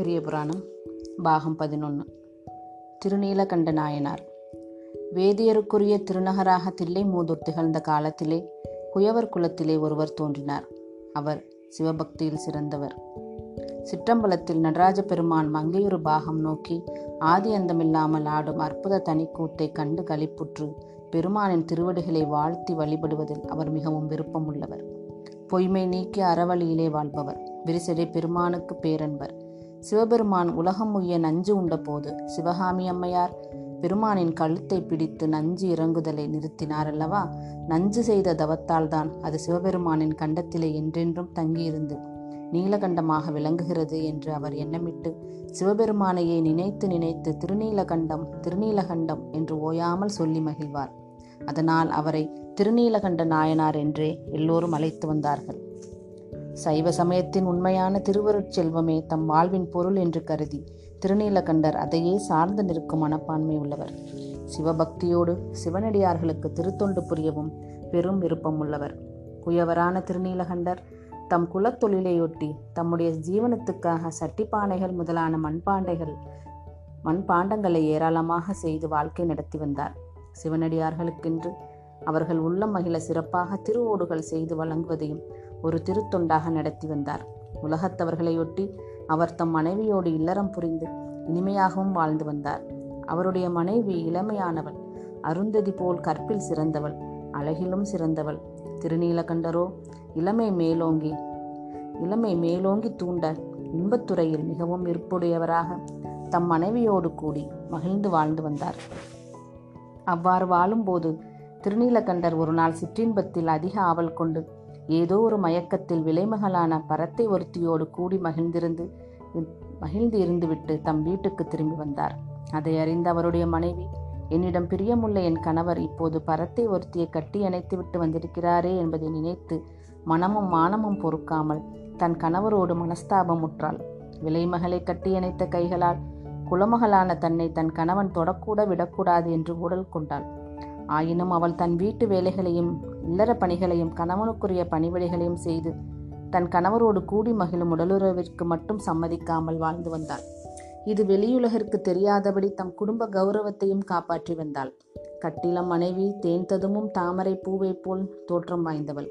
பெரிய புராணம் பாகம் பதினொன்று திருநீலகண்ட நாயனார். வேதியருக்குரிய திருநகராக தில்லை மூதூர் திகழ்ந்த காலத்திலே குயவர் குலத்திலே ஒருவர் தோன்றினார். அவர் சிவபக்தியில் சிறந்தவர். சிற்றம்பலத்தில் நடராஜ பெருமான் மங்கையொரு பாகம் நோக்கி ஆதி அந்தமில்லாமல் ஆடும் அற்புத தனிக்கூத்தை கண்டு களிப்புற்று பெருமானின் திருவடிகளை வாழ்த்தி வழிபடுவதில் அவர் மிகவும் விருப்பமுள்ளவர். பொய்மை நீக்கி அறவழியிலே வாழ்பவர். விரிசடை பெருமானுக்கு பேரன்பர். சிவபெருமான் உலகம் உய்ய நஞ்சு உண்டபோது சிவகாமி அம்மையார் பெருமானின் கழுத்தை பிடித்து நஞ்சு இறங்குதலை நிறுத்தினார் அல்லவா நஞ்சு செய்த தவத்தால் தான் அது சிவபெருமானின் கண்டத்திலே என்றென்றும் தங்கியிருந்து நீலகண்டமாக விளங்குகிறது என்று அவர் எண்ணமிட்டு சிவபெருமானையே நினைத்து நினைத்து திருநீலகண்டம் திருநீலகண்டம் என்று ஓயாமல் சொல்லி மகிழ்வார். அதனால் அவரை திருநீலகண்ட நாயனார் என்றே எல்லோரும் அழைத்து வந்தார்கள். சைவ சமயத்தின் உண்மையான திருவருட்செல்வமே தம் வாழ்வின் பொருள் என்று கருதி திருநீலகண்டர் அதையே சார்ந்து நிற்கும் மனப்பான்மை உள்ளவர். சிவபக்தியோடு சிவனடியார்களுக்கு திருத்தொண்டு புரியவும் பெரும் விருப்பம் உள்ளவர். குயவரான திருநீலகண்டர் தம் குலத்தொழிலையொட்டி தம்முடைய ஜீவனத்துக்காக சட்டிப்பானைகள் முதலான மண்பாண்டைகள் மண்பாண்டங்களை ஏராளமாக செய்து வாழ்க்கை நடத்தி வந்தார். சிவனடியார்களுக்கென்று அவர்கள் உள்ளம் மகிழ சிறப்பாக திருவோடுகள் செய்து வழங்குவதையும் ஒரு திருத்தொண்டாக நடத்தி வந்தார். உலகத்தவர்களையொட்டி அவர் தம் மனைவியோடு இல்லறம் புரிந்து இனிமையாகவும் வாழ்ந்து வந்தார். அவருடைய மனைவி இளமையானவள் அருந்ததி போல் கற்பில் சிறந்தவள் அழகிலும் சிறந்தவள். திருநீலகண்டரோ இளமை மேலோங்கி இளமை மேலோங்கி தூண்ட இன்பத்துறையில் மிகவும் விருப்புடையவராக தம் மனைவியோடு கூடி மகிழ்ந்து வாழ்ந்து வந்தார். அவ்வாறு வாழும்போது திருநீலகண்டர் ஒரு நாள் சிற்றின்பத்தில் அதிக ஆவல் கொண்டு ஏதோ ஒரு மயக்கத்தில் விலைமகளான பரத்தை ஒருத்தியோடு கூடி மகிழ்ந்திருந்து மகிழ்ந்து இருந்துவிட்டு தம் வீட்டுக்கு திரும்பி வந்தார். அதை அறிந்த அவருடைய மனைவி என்னிடம் பிரியமுள்ள என் கணவர் இப்போது பரத்தை ஒருத்தியை கட்டி அணைத்து விட்டு வந்திருக்கிறாரே என்பதை நினைத்து மனமும் மானமும் பொறுக்காமல் தன் கணவரோடு மனஸ்தாபம் உற்றாள். விலைமகளை கட்டியணைத்த கைகளால் குலமகளான தன்னை தன் கணவன் தொடக்கூட விடக்கூடாது என்று உடல் கொண்டாள். ஆயினும் அவள் தன் வீட்டு வேலைகளையும் இல்லற பணிகளையும் கணவனுக்குரிய பணிவிடைகளையும் செய்து தன் கணவரோடு கூடி மகிழும் உடலுறவிற்கு மட்டும் சம்மதிக்காமல் வாழ்ந்து வந்தாள். இது வெளியுலகிற்கு தெரியாதபடி தம் குடும்ப கௌரவத்தையும் காப்பாற்றி வந்தாள். கட்டிலம் மனைவி தேன்ததுமும் தாமரை பூவை போல் தோற்றம் வாய்ந்தவள்.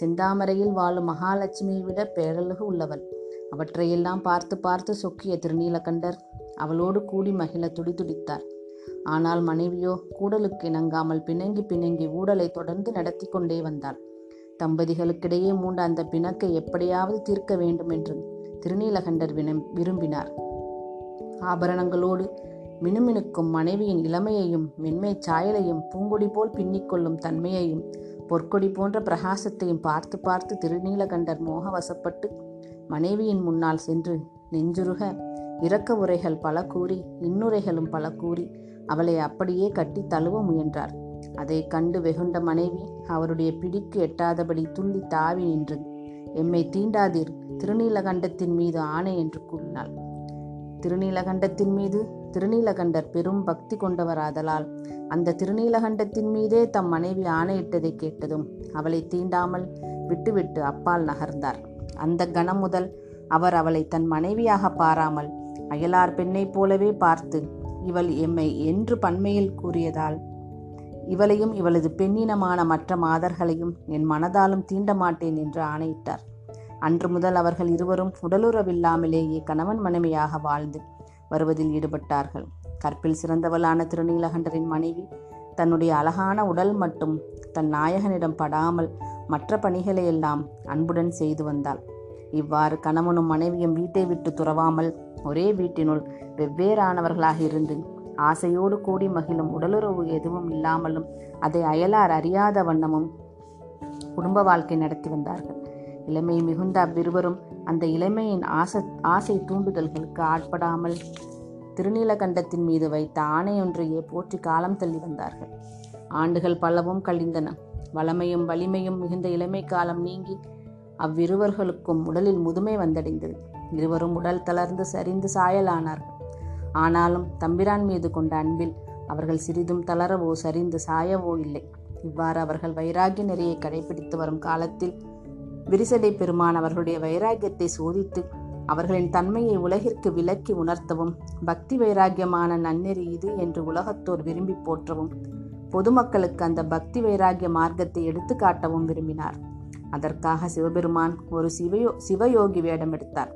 செந்தாமரையில் வாழும் மகாலட்சுமியை விட பேரழகு உள்ளவள். அவற்றையெல்லாம் பார்த்து பார்த்து சொக்கிய திருநீலகண்டர் அவளோடு கூடி மகிழ துடிதுடித்தார். ஆனால் மனைவியோ கூடலுக்கு இணங்காமல் பிணங்கி பிணங்கி ஊடலை தொடர்ந்து நடத்தி கொண்டே வந்தாள். தம்பதிகளுக்கிடையே மூண்ட அந்த பிணக்கை எப்படியாவது தீர்க்க வேண்டும் என்று திருநீலகண்டர் விரும்பினார். ஆபரணங்களோடு மினுமினுக்கும் மனைவியின் இளமையையும் மென்மை சாயலையும் பூங்கொடி போல் பின்னிக்கொள்ளும் தன்மையையும் பொற்கொடி போன்ற பிரகாசத்தையும் பார்த்து பார்த்து திருநீலகண்டர் மோகவசப்பட்டு மனைவியின் முன்னால் சென்று நெஞ்சுருக இரக்க உரைகள் பல கூறி இன்னுரைகளும் பல கூறி அவளை அப்படியே கட்டி தழுவ முயன்றார் அதை கண்டு வெகுண்ட மனைவி அவருடைய பிடிக்கு எட்டாதபடி துள்ளி தாவி நின்று எம்மை தீண்டாதீர் திருநீலகண்டத்தின் மீது ஆணை என்று கூறினாள். திருநீலகண்டத்தின் மீது? திருநீலகண்டர் பெரும் பக்தி கொண்டவராதலால். அந்த திருநீலகண்டத்தின் மீதே தம் மனைவி ஆணையிட்டதை கேட்டதும் அவளை தீண்டாமல் விட்டுவிட்டு அப்பால் நகர்ந்தார். அந்த கணம் முதல் அவர் அவளை தன் மனைவியாக பாராமல் அயலார் பெண்ணைப் போலவே பார்த்து இவள் எம்மை என்று பன்மையில் கூறியதால் இவளையும் இவளது பெண்ணினமான மற்ற மாதர்களையும் என் மனதாலும் தீண்ட மாட்டேன் என்று ஆணையிட்டார். அன்று முதல் அவர்கள் இருவரும் உடலுறவில்லாமலேயே கணவன் மனைவியாக வாழ்ந்து வருவதில் ஈடுபட்டார்கள். கற்பில் சிறந்தவளான திருநீலகண்டரின் மனைவி தன்னுடைய அழகான உடல் மட்டும் தன் நாயகனிடம் படாமல் மற்ற பணிகளையெல்லாம் அன்புடன் செய்து வந்தாள். இவ்வாறு கணவனும் மனைவியும் வீட்டை விட்டு துறவாமல் ஒரே வீட்டினுள் வெவ்வேறானவர்களாக இருந்து ஆசையோடு கூடி மகிழும் உடலுறவு எதுவும் இல்லாமலும் அதை அயலார் அறியாத வண்ணமும் குடும்ப வாழ்க்கை நடத்தி வந்தார்கள். இளமை மிகுந்த அவ்விருவரும் அந்த இளமையின் ஆசை ஆசை தூண்டுதல்களுக்கு ஆட்படாமல் திருநீலகண்டத்தின் மீது வைத்த ஆணையொன்றையே போற்றி காலம் தள்ளி வந்தார்கள். ஆண்டுகள் பலவும் கழிந்தன. வளமையும் வலிமையும் மிகுந்த இளமை காலம் நீங்கி அவ்விருவர்களுக்கும் உடலில் முதுமை வந்தடைந்தது. இருவரும் உடல் தளர்ந்து சரிந்து சாயலானார்கள் ஆனாலும் தம்பிரான் மீது கொண்ட அன்பில் அவர்கள் சிறிதும் தளரவோ சரிந்து சாயவோ இல்லை. இவ்வாறு அவர்கள் வைராகிய நெறியை கடைபிடித்து வரும் காலத்தில் விரிசடை பெருமான் அவர்களுடைய வைராகியத்தை சோதித்து அவர்களின் தன்மையை உலகிற்கு விலக்கி உணர்த்தவும் பக்தி வைராகியமான நன்னெறி இது என்று உலகத்தோர் விரும்பி போற்றவும் பொதுமக்களுக்கு அந்த பக்தி வைராகிய மார்க்கத்தை எடுத்துக்காட்டவும் விரும்பினார். அதற்காக சிவபெருமான் ஒரு சிவயோ சிவயோகி வேடம் எடுத்தார்.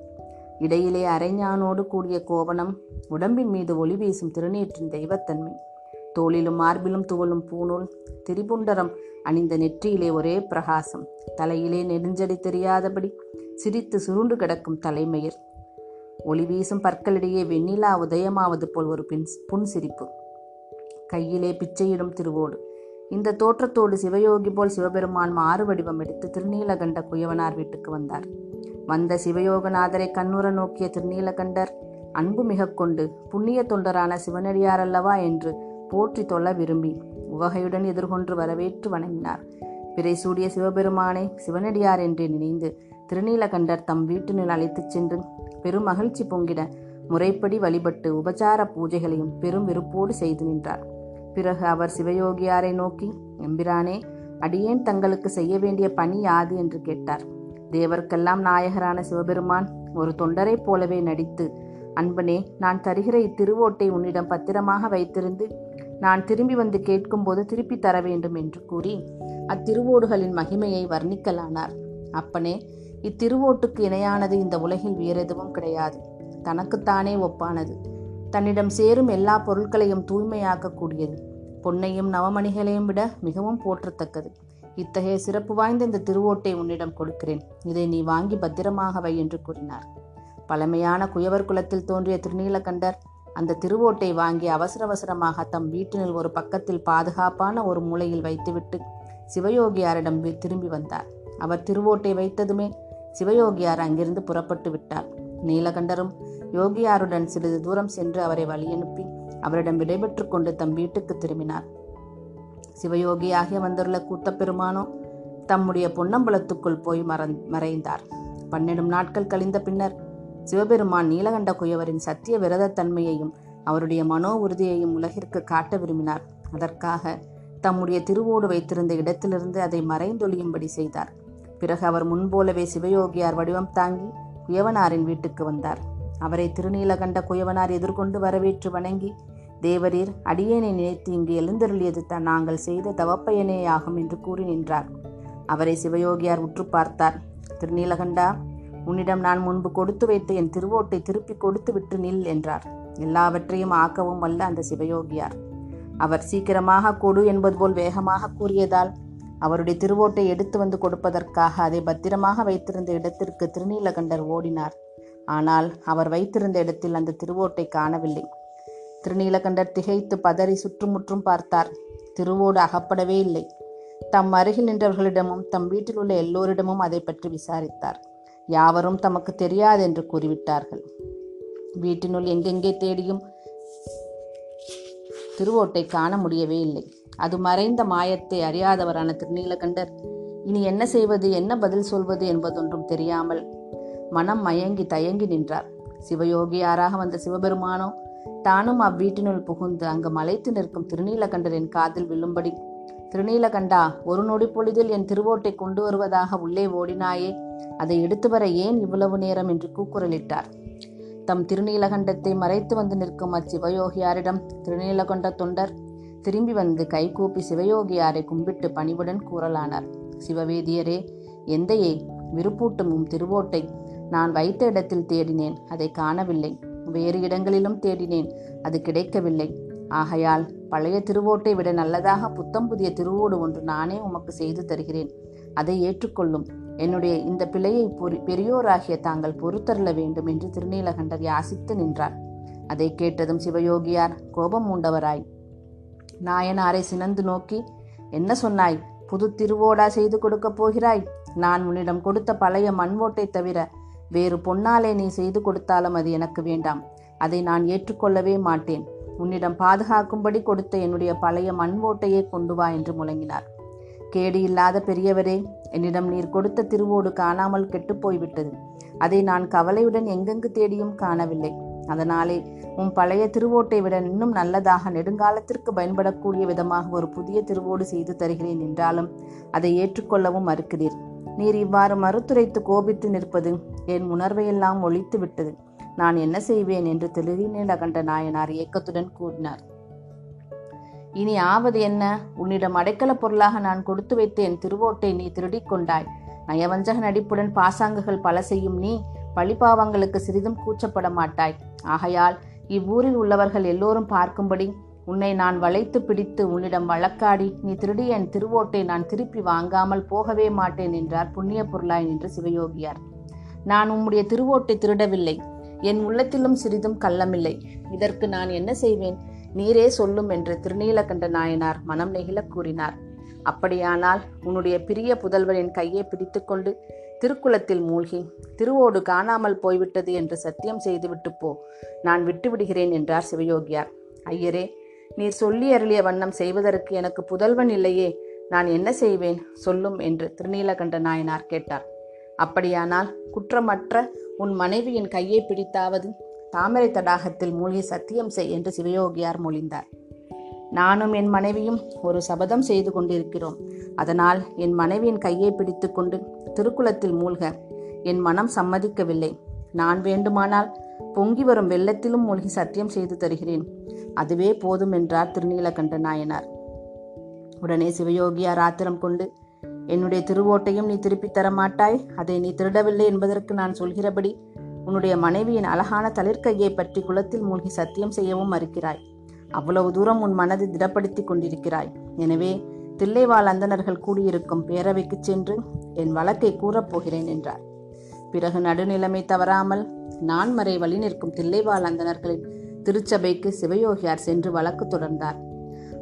இடையிலே அரைஞானோடு கூடிய கோவணம் உடம்பின் மீது ஒளி வீசும் திருநீற்றின் தெய்வத்தன்மை தோளிலும் மார்பிலும் துவளும் பூநூல் திரிபுண்டரம் அணிந்த நெற்றியிலே ஒரே பிரகாசம் தலையிலே நெடுஞ்சடி தெரியாதபடி சிரித்து சுருண்டு கிடக்கும் தலைமயிர். ஒளி வீசும் பற்களிடையே வெண்ணிலா உதயமாவது போல் ஒரு பின் புன்சிரிப்பு. கையிலே பிச்சையிடும் திருவோடு இந்த தோற்றத்தோடு சிவயோகி போல் சிவபெருமான் மாறு வடிவம் எடுத்து திருநீலகண்ட குயவனார் வீட்டுக்கு வந்தார். வந்த சிவயோகநாதரை கண்ணுற நோக்கிய திருநீலகண்டர் அன்பு மிக கொண்டு புண்ணிய தொண்டரான சிவனடியார் அல்லவா என்று போற்றி தொல்ல விரும்பி உவகையுடன் எதிர்கொண்டு வரவேற்று வணங்கினார். பிறை சூடிய சிவபெருமானை சிவனடியார் என்று நினைந்து திருநீலகண்டர் தம் வீட்டினில் அழைத்துச் சென்று பெரும் மகிழ்ச்சி பொங்கிட முறைப்படி வழிபட்டு உபச்சார பூஜைகளையும் பெரும் விருப்போடு செய்து நின்றார். பிறகு அவர் சிவயோகியாரை நோக்கி எம்பிரானே அடியேன் தங்களுக்கு செய்ய வேண்டிய பணி யாது? என்று கேட்டார். தேவர்க்கெல்லாம் நாயகரான சிவபெருமான் ஒரு தொண்டரைப் போலவே நடித்து அன்பனே நான் தருகிற இத்திருவோட்டை உன்னிடம் பத்திரமாக வைத்திருந்து நான் திரும்பி வந்து கேட்கும்போது திருப்பி தர வேண்டும் என்று கூறி அத்திருவோடுகளின் மகிமையை வர்ணிக்கலானார். அப்பனே இத்திருவோட்டுக்கு இணையானது இந்த உலகில் வேறெதுவும் கிடையாது. தனக்குத்தானே ஒப்பானது. தன்னிடம் சேரும் எல்லா பொருட்களையும் தூய்மையாக்கக்கூடியது. பொன்னையும் நவமணிகளையும் விட மிகவும் போற்றத்தக்கது. இத்தகைய சிறப்பு வாய்ந்த இந்த திருவோட்டை உன்னிடம் கொடுக்கிறேன். இதை நீ வாங்கி பத்திரமாக வை என்று கூறினார். பழமையான குயவர் குலத்தில் தோன்றிய திருநீலகண்டர் அந்த திருவோட்டை வாங்கி அவசர அவசரமாக தம் வீட்டினில் ஒரு பக்கத்தில் பாதுகாப்பான ஒரு மூலையில் வைத்துவிட்டு சிவயோகியாரிடம் திரும்பி வந்தார். அவர் திருவோட்டை வைத்ததுமே சிவயோகியார் அங்கிருந்து புறப்பட்டு விட்டார். நீலகண்டரும் யோகியாருடன் சிறிது தூரம் சென்று அவரை வழியனுப்பி அவரிடம் விடைபெற்று கொண்டு தம் வீட்டுக்கு திரும்பினார். சிவயோகியாகிய வந்துள்ள கூத்தப்பெருமானோ தம்முடைய பொன்னம்பலத்துக்குள் போய் மறந் மறைந்தார். பன்னெடும் நாட்கள் கழிந்த பின்னர் சிவபெருமான் நீலகண்ட குயவரின் சத்திய விரதத்தன்மையையும் அவருடைய மனோ உறுதியையும் உலகிற்கு காட்ட விரும்பினார். அதற்காக தம்முடைய திருவோடு வைத்திருந்த இடத்திலிருந்து அதை மறைந்தொழியும்படி செய்தார். பிறகு அவர் முன்போலவே சிவயோகியார் வடிவம் தாங்கி குயவனாரின் வீட்டுக்கு வந்தார். அவரை திருநீலகண்ட குயவனார் எதிர்கொண்டு வரவேற்று வணங்கி தேவரீர் அடியேனை நினைத்து இங்கு எழுந்தருளியது தான் நாங்கள் செய்த தவப்பயனேயாகும் என்று கூறி நின்றார். அவரை சிவயோகியார் உற்று பார்த்தார். திருநீலகண்டா உன்னிடம் நான் முன்பு கொடுத்து வைத்த என் திருவோட்டை திருப்பி கொடுத்து விட்டு நில் என்றார். எல்லாவற்றையும் ஆக்கவும் வல்ல அந்த சிவயோகியார். அவர் சீக்கிரமாக கொடு என்பது போல் வேகமாக கூறியதால் அவருடைய திருவோட்டை எடுத்து வந்து கொடுப்பதற்காக அதை பத்திரமாக வைத்திருந்த இடத்திற்கு திருநீலகண்டர் ஓடினார். ஆனால் அவர் வைத்திருந்த இடத்தில் அந்த திருவோட்டை காணவில்லை. திருநீலகண்டர் திகைத்து பதறி சுற்றுமுற்றும் பார்த்தார். திருவோடு அகப்படவே இல்லை. தம் அருகில் நின்றவர்களிடமும் தம் வீட்டில் உள்ள எல்லோரிடமும் அதை பற்றி விசாரித்தார். யாவரும் தமக்கு தெரியாது என்று கூறிவிட்டார்கள். வீட்டினுள் எங்கெங்கே தேடியும் திருவோட்டை காண முடியவே இல்லை. அது மறைந்த மாயத்தை அறியாதவரான திருநீலகண்டர் இனி என்ன செய்வது என்ன பதில் சொல்வது என்பதொன்றும் தெரியாமல் மனம் மயங்கி தயங்கி நின்றார். சிவயோகியாராக வந்த சிவபெருமானோ? தானும் அவ்வீட்டினுள் புகுந்து அங்கு மலைத்து நிற்கும் திருநீலகண்டரின் காதில் விழும்படி திருநீலகண்டா ஒரு நொடி பொழுதில் என் திருவோட்டை கொண்டு வருவதாக உள்ளே ஓடினாயே அதை எடுத்து வர ஏன் இவ்வளவு நேரம்? என்று கூக்குரலிட்டார். தம் திருநீலகண்டத்தை மறைத்து வந்து நிற்கும் அச்சிவயோகியாரிடம் திருநீலகண்ட தொண்டர் திரும்பி வந்து கைகூப்பி சிவயோகியாரை கும்பிட்டு பணிவுடன் கூறலானார். சிவவேதியரே எந்தையே விருப்பூட்டும் உம் திருவோட்டை நான் வைத்த இடத்தில் தேடினேன் அதை காணவில்லை. வேறு இடங்களிலும் தேடினேன் அது கிடைக்கவில்லை. ஆகையால் பழைய திருவோட்டை விட நல்லதாக புத்தம் புதிய திருவோடு ஒன்று நானே உமக்கு செய்து தருகிறேன். அதை ஏற்றுக்கொள்ளும். என்னுடைய இந்த பிழையை பெரியோராகிய தாங்கள் பொறுத்தருள வேண்டும் என்று திருநீலகண்டர் யாசித்து நின்றார். அதை கேட்டதும் சிவயோகியார் கோபம் உண்டவராய் நாயனாரை சினந்து நோக்கி என்ன சொன்னாய்? புது திருவோடா செய்து கொடுக்கப் போகிறாய்? நான் உன்னிடம் கொடுத்த பழைய மண்வோட்டை தவிர வேறு பொன்னாலே நீ செய்து கொடுத்தாலும் அது எனக்கு வேண்டாம். அதை நான் ஏற்றுக்கொள்ளவே மாட்டேன். உன்னிடம் பாதுகாக்கும்படி கொடுத்த என்னுடைய பழைய மண் ஓட்டையே கொண்டு வா என்று முழங்கினார். கேடு இல்லாத பெரியவரே என்னிடம் நீர் கொடுத்த திருவோடு காணாமல் கெட்டுப் போய்விட்டது அதை நான் கவலையுடன் எங்கெங்கு தேடியும் காணவில்லை. அதனாலே உன் பழைய திருவோட்டை விட இன்னும் நல்லதாக நெடுங்காலத்திற்கு பயன்படக்கூடிய விதமாக ஒரு புதிய திருவோடு செய்து தருகிறேன் என்றாலும் அதை ஏற்றுக்கொள்ளவும் மறுக்கிறீர். நீர் இவ்வாறு மறுத்துரைத்து கோபித்து நிற்பது என் உணர்வையெல்லாம் ஒழித்து விட்டது. நான் என்ன செய்வேன் என்று திருநீலகண்ட நாயனார் ஏக்கத்துடன் கூறினார். இனி ஆவது என்ன? உன்னிடம் அடைக்கல பொருளாக நான் கொடுத்து வைத்தேன். திருவோட்டை நீ திருடிக் கொண்டாய். நயவஞ்சக நடிப்புடன் பாசாங்குகள் பல செய்யும் நீ பழிபாவங்களுக்கு சிறிதும் கூச்சப்பட மாட்டாய் ஆகையால் இவ்வூரில் உள்ளவர்கள் எல்லோரும் பார்க்கும்படி உன்னை நான் வளைத்து பிடித்து உன்னிடம் வழக்காடி. நீ திருடிய என் திருவோட்டை நான் திருப்பி வாங்காமல் போகவே மாட்டேன் என்றார் புண்ணிய பொருளாய் நின்று சிவயோகியார். நான் உம்முடைய திருவோட்டை திருடவில்லை. என் உள்ளத்திலும் சிறிதும் கள்ளமில்லை. இதற்கு நான் என்ன செய்வேன்? நீரே சொல்லும் என்று திருநீலகண்ட நாயனார் மனம் நெகிழ கூறினார். அப்படியானால் உன்னுடைய பிரிய புதல்வரின் கையை பிடித்துக்கொண்டு திருக்குளத்தில் மூழ்கி திருவோடு காணாமல் போய்விட்டது என்று சத்தியம் செய்துவிட்டு போ. நான் விட்டுவிடுகிறேன் என்றார் சிவயோகியார். ஐயரே நீர் சொல்லி அருளிய வண்ணம் செய்வதற்கு எனக்கு புதல்வன் இல்லையே. நான் என்ன செய்வேன்? சொல்லும் என்று திருநீலகண்ட நாயனார் கேட்டார். அப்படியானால் குற்றமற்ற உன் மனைவியின் கையை பிடித்தாவது தாமரை தடாகத்தில் மூழ்கி சத்தியம் செய் என்று சிவயோகியார் மொழிந்தார். நானும் என் மனைவியும் ஒரு சபதம் செய்து கொண்டிருக்கிறோம். அதனால் என் மனைவியின் கையை பிடித்துக்கொண்டு திருக்குளத்தில் மூழ்க. என் மனம் சம்மதிக்கவில்லை. நான் வேண்டுமானால் பொங்கி வரும் வெள்ளத்திலும் மூழ்கி சத்தியம் செய்து தருகிறேன். அதுவே போதும் என்றார் திருநீலகண்ட நாயனார் உடனே சிவயோகியார் ஆத்திரம் கொண்டு என்னுடைய திருவோட்டையும் நீ திருப்பித் தர மாட்டாய் அதை நீ திருடவில்லை என்பதற்கு நான் சொல்கிறபடி உன்னுடைய மனைவியின் அழகான தளிர்கையை பற்றி குளத்தில் மூழ்கி சத்தியம் செய்யவும் மறுக்கிறாய். அவ்வளவு தூரம் உன் மனதை திடப்படுத்தி கொண்டிருக்கிறாய். எனவே தில்லைவாழ் அந்தணர்கள் கூடியிருக்கும் பேரவைக்கு சென்று என் வழக்கை கூறப்போகிறேன் என்றார். பிறகு நடுநிலைமை தவறாமல் நான் மறை வழி நிற்கும் தில்லைவாழ் அந்தணர்களின் திருச்சபைக்கு சிவயோகியார் சென்று வழக்கு தொடர்ந்தார்.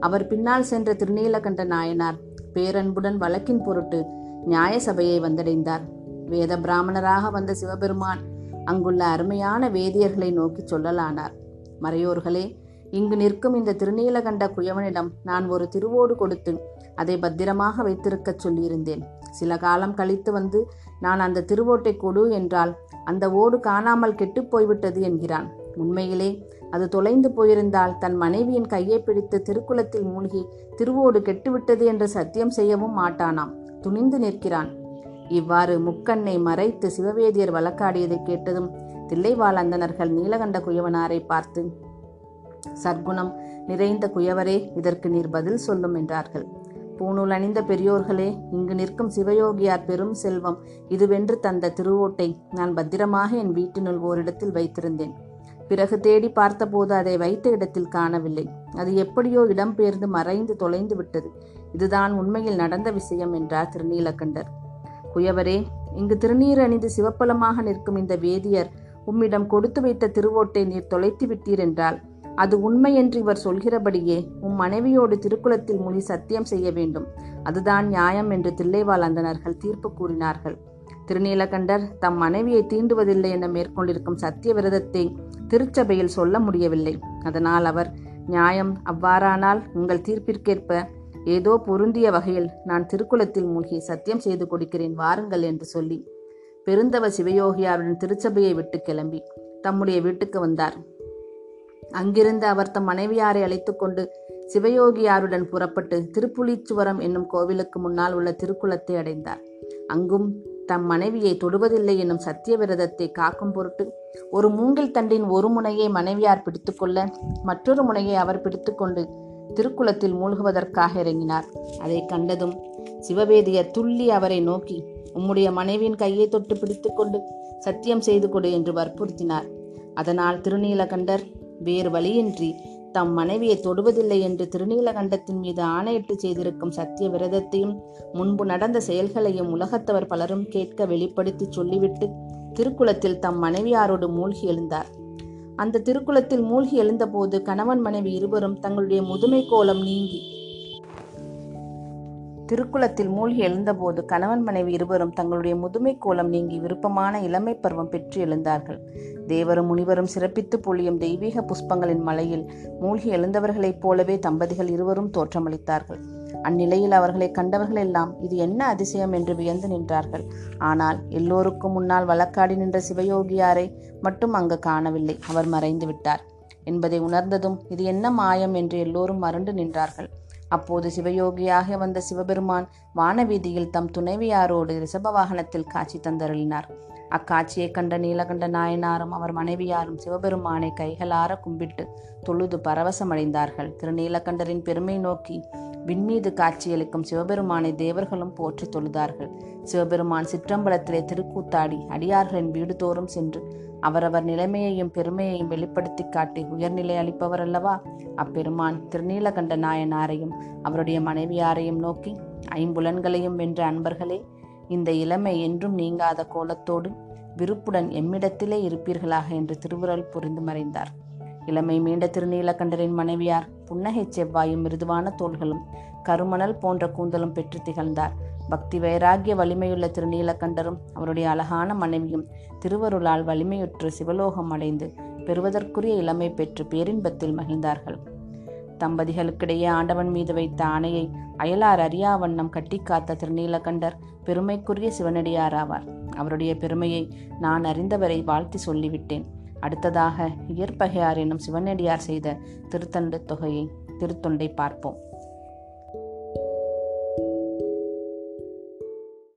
அவர் பின்னால் சென்ற திருநீலகண்ட நாயனார் பேரன்புடன் வழக்கின் பொருட்டு நியாய சபையை வந்தடைந்தார். வேத பிராமணராக வந்த சிவபெருமான் அங்குள்ள அருமையான வேதியர்களை நோக்கி சொல்லலானார். மறையோர்களே இங்கு நிற்கும் இந்த திருநீலகண்ட குயவனிடம் நான் ஒரு திருவோடு கொடுத்து அதை பத்திரமாக வைத்திருக்கச் சொல்லியிருந்தேன். சில காலம் கழித்து வந்து நான் அந்த திருவோட்டை கொடு என்றால் அந்த ஓடு காணாமல் கெட்டுப் போய்விட்டது என்கிறான். உண்மையிலே அது தொலைந்து போயிருந்தால் தன் மனைவியின் கையை பிடித்து திருக்குளத்தில் மூழ்கி திருவோடு கெட்டுவிட்டது என்று சத்தியம் செய்யவும் மாட்டானாம். துணிந்து நிற்கிறான். இவ்வாறு முக்கண்ணை மறைத்து சிவவேதியர் வழக்காடியதை கேட்டதும் தில்லைவாழ் அந்தனர்கள் நீலகண்ட குயவனாரை பார்த்து சர்க்குணம் நிறைந்த குயவரே இதற்கு நீர் பதில் சொல்லும் என்றார்கள். பூணூல் அணிந்த பெரியோர்களே இங்கு நிற்கும் சிவயோகியார் பெரும் செல்வம். இதுவென்று தந்த திருவோட்டை நான் பத்திரமாக என் வீட்டினுள் ஓரிடத்தில் வைத்திருந்தேன். பிறகு தேடி பார்த்தபோது அதை வைத்த இடத்தில் காணவில்லை. அது எப்படியோ இடம்பெயர்ந்து மறைந்து தொலைந்து விட்டது. இதுதான் உண்மையில் நடந்த விஷயம் என்றார் திருநீலகண்டர். குயவரே இங்கு திருநீர் அணிந்து சிவப்பலமாக நிற்கும் இந்த வேதியர் உம்மிடம் கொடுத்து வைத்த திருவோட்டை நீர் தொலைத்து விட்டீர் என்றால் அது உண்மை என்று இவர் சொல்கிறபடியே உம் மனைவியோடு திருக்குளத்தில் மொழி சத்தியம் செய்ய வேண்டும். அதுதான் நியாயம் என்று தில்லைவாழ் அந்தனர்கள் தீர்ப்பு கூறினார்கள். திருநீலகண்டர் தம் மனைவியை தீண்டுவதில்லை என மேற்கொண்டிருக்கும் சத்திய விரதத்தை திருச்சபையில் சொல்ல முடியவில்லை. அதனால் அவர் நியாயம் அவ்வாறானால் உங்கள் தீர்ப்பிற்கேற்ப ஏதோ பொருந்திய வகையில் நான் திருக்குளத்தில் மூழ்கி சத்தியம் செய்து கொடுக்கிறேன் வாருங்கள் என்று சொல்லி பெருந்தவ சிவயோகியாருடன் திருச்சபையை விட்டு கிளம்பி தம்முடைய வீட்டுக்கு வந்தார். அங்கிருந்து அவர் தம் மனைவியாரை அழைத்து கொண்டு சிவயோகியாருடன் புறப்பட்டு திருப்புலிச்சுவரம் என்னும் கோவிலுக்கு முன்னால் உள்ள திருக்குளத்தை அடைந்தார். அங்கும் தம் மனைவியை தொடுவதில்லை என்னும் சத்திய விரதத்தை காக்கும் பொருட்டு ஒரு மூங்கில் தண்டின் ஒரு முனையை மனைவியார் பிடித்துக்கொள்ள மற்றொரு முனையை அவர் பிடித்துக்கொண்டு திருக்குளத்தில் மூழ்குவதற்காக இறங்கினார். அதை கண்டதும் சிவவேதியர் துள்ளி அவரை நோக்கி உம்முடைய மனைவியின் கையை தொட்டு பிடித்துக்கொண்டு சத்தியம் செய்து கொடு என்று வற்புறுத்தினார். அதனால் திருநீலகண்டர் வேறு வழியின்றி தம் மனைவியை தொடுவதில்லை என்று திருநீலகண்டத்தின் மீது ஆணையிட்டு செய்திருக்கும் சத்திய விரதத்தையும் முன்பு நடந்த செயல்களையும் உலகத்தவர் பலரும் கேட்க வெளிப்படுத்தி சொல்லிவிட்டு திருக்குளத்தில் தம் மனைவியாரோடு மூழ்கி எழுந்தார். அந்த திருக்குளத்தில் மூழ்கி எழுந்தபோது கணவன் மனைவி இருவரும் தங்களுடைய முதுமை கோலம் நீங்கி திருக்குளத்தில் மூழ்கி எழுந்தபோது கணவன் மனைவி இருவரும் தங்களுடைய முதுமை கோலம் நீங்கி விருப்பமான இளமை பருவம் பெற்று எழுந்தார்கள். தேவரும் முனிவரும் சிறப்பித்து பொழியும் தெய்வீக புஷ்பங்களின் மலையில் மூழ்கி எழுந்தவர்களைப் போலவே தம்பதிகள் இருவரும் தோற்றமளித்தார்கள். அந்நிலையில் அவர்களை கண்டவர்கள் எல்லாம் இது என்ன அதிசயம்? என்று வியந்து நின்றார்கள். ஆனால் எல்லோருக்கும் முன்னால் வழக்காடி நின்ற சிவயோகியாரை மட்டும் அங்கு காணவில்லை. அவர் மறைந்து விட்டார். என்பதை உணர்ந்ததும் இது என்ன மாயம்? என்று எல்லோரும் மறண்டு நின்றார்கள். அப்போது சிவயோகியாக வந்த சிவபெருமான் வானவீதியில் தம் துணைவியாரோடு ரிஷப வாகனத்தில் காட்சி தந்தருளினார். அக்காட்சியை கண்ட நீலகண்ட நாயனாரும் அவர் மனைவியாரும் சிவபெருமானை கைகளார கும்பிட்டு தொழுது பரவசமடைந்தார்கள். திருநீலகண்டரின் பெருமை நோக்கி விண்மீது காட்சியளிக்கும் சிவபெருமானை தேவர்களும் போற்றி தொழுதார்கள். சிவபெருமான் சிற்றம்பலத்திலே திருக்கூத்தாடி அடியார்களின் வீடு தோறும் சென்று அவரவர் நிலைமையையும் பெருமையையும் வெளிப்படுத்தி காட்டி உயர்நிலை அளிப்பவர் அல்லவா அப்பெருமான் திருநீலகண்ட நாயனாரையும் அவருடைய மனைவியாரையும் நோக்கி ஐம்புலன்களையும் வென்ற அன்பர்களே இந்த இளமை என்றும் நீங்காத கோலத்தோடு விருப்புடன் எம்மிடத்திலே இருப்பீர்களாக? என்று திருவுரல் புரிந்து மறைந்தார். இளமை மீண்ட திருநீலகண்டரின் மனைவியார் புன்னகை செவ்வாயும் மிருதுவான தோள்களும் கருமணல் போன்ற கூந்தலும் பெற்று திகழ்ந்தார். பக்தி வைராகிய வலிமையுள்ள திருநீலகண்டரும் அவருடைய அழகான மனைவியும் திருவருளால் வலிமையுற்று சிவலோகம் அடைந்து பெறுவதற்குரிய இளமை பெற்று பேரின்பத்தில் மகிழ்ந்தார்கள். தம்பதிகளுக்கிடையே ஆண்டவன் மீது வைத்த ஆணையை அயலார் அறியா வண்ணம் கட்டி காத்த திருநீலகண்டர் பெருமைக்குரிய சிவனடியார் ஆவார் அவருடைய பெருமையை நான் அறிந்தவரை வாழ்த்தி சொல்லிவிட்டேன். அடுத்ததாக இயற்பகையார் எனும் சிவனடியார் செய்த திருத்தண்டு தொகையை திருத்தொண்டை பார்ப்போம்.